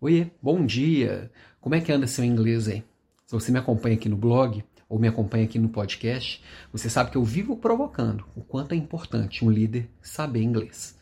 Oiê, bom dia! Como é que anda seu inglês aí? Se você me acompanha aqui no blog ou me acompanha aqui no podcast, você sabe que eu vivo provocando o quanto é importante um líder saber inglês.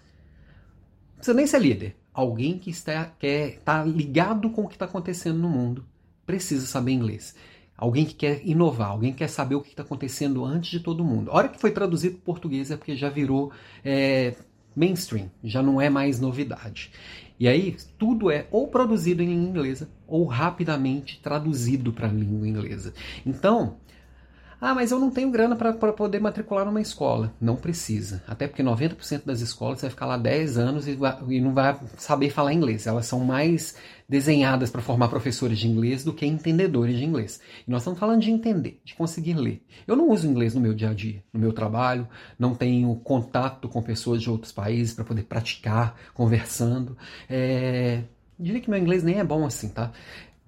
Não precisa nem ser líder. Alguém que está, quer, está ligado com o que está acontecendo no mundo precisa saber inglês. Alguém que quer inovar, alguém que quer saber o que está acontecendo antes de todo mundo. A hora que foi traduzido para português é porque já virou é, mainstream, já não é mais novidade. E aí, tudo é ou produzido em língua inglesa ou rapidamente traduzido para a língua inglesa. Então, ah, mas eu não tenho grana para poder matricular numa escola. Não precisa. Até porque 90% das escolas vai ficar lá 10 anos e, e não vai saber falar inglês. Elas são mais desenhadas para formar professores de inglês do que entendedores de inglês. E nós estamos falando de entender, de conseguir ler. Eu não uso inglês no meu dia a dia, no meu trabalho, não tenho contato com pessoas de outros países para poder praticar, conversando. É... Diria que meu inglês nem é bom assim, tá?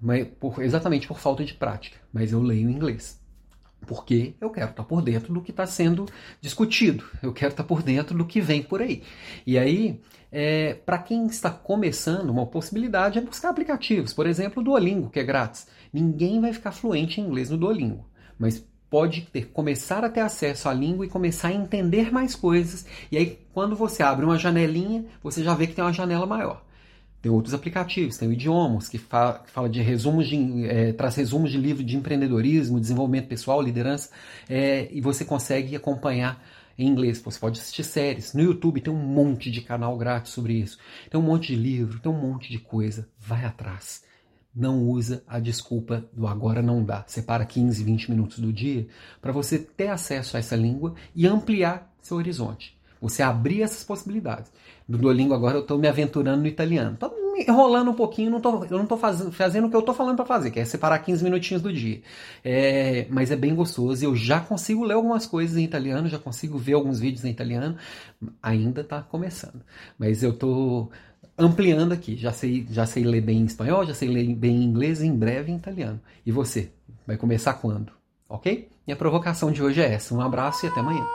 Mas por, exatamente por falta de prática. Mas eu leio inglês porque eu quero estar por dentro do que está sendo discutido, eu quero estar por dentro do que vem por aí. E aí, é, para quem está começando, uma possibilidade é buscar aplicativos, por exemplo, o Duolingo, que é grátis. Ninguém vai ficar fluente em inglês no Duolingo, mas pode ter começar a ter acesso à língua e começar a entender mais coisas. E aí, quando você abre uma janelinha, você já vê que tem uma janela maior. Tem outros aplicativos, tem o Idiomas, que fala, que fala de resumos de, é, traz resumos de livro de empreendedorismo, desenvolvimento pessoal, liderança, é, e você consegue acompanhar em inglês. Você pode assistir séries. No YouTube tem um monte de canal grátis sobre isso. Tem um monte de livro, tem um monte de coisa. Vai atrás. Não usa a desculpa do agora não dá. Separa 15, 20 minutos do dia para você ter acesso a essa língua e ampliar seu horizonte. Você abrir essas possibilidades. Do Duolingo agora eu estou me aventurando no italiano. Estou me enrolando um pouquinho, não tô, eu não estou faz, fazendo o que eu estou falando para fazer, que é separar 15 minutinhos do dia. É, mas é bem gostoso. Eu já consigo ler algumas coisas em italiano, já consigo ver alguns vídeos em italiano. Ainda está começando. Mas eu estou ampliando aqui. Já sei, já sei ler bem em espanhol, já sei ler bem em inglês e em breve em italiano. E você? Vai começar quando? Ok? Minha provocação de hoje é essa. Um abraço e até amanhã.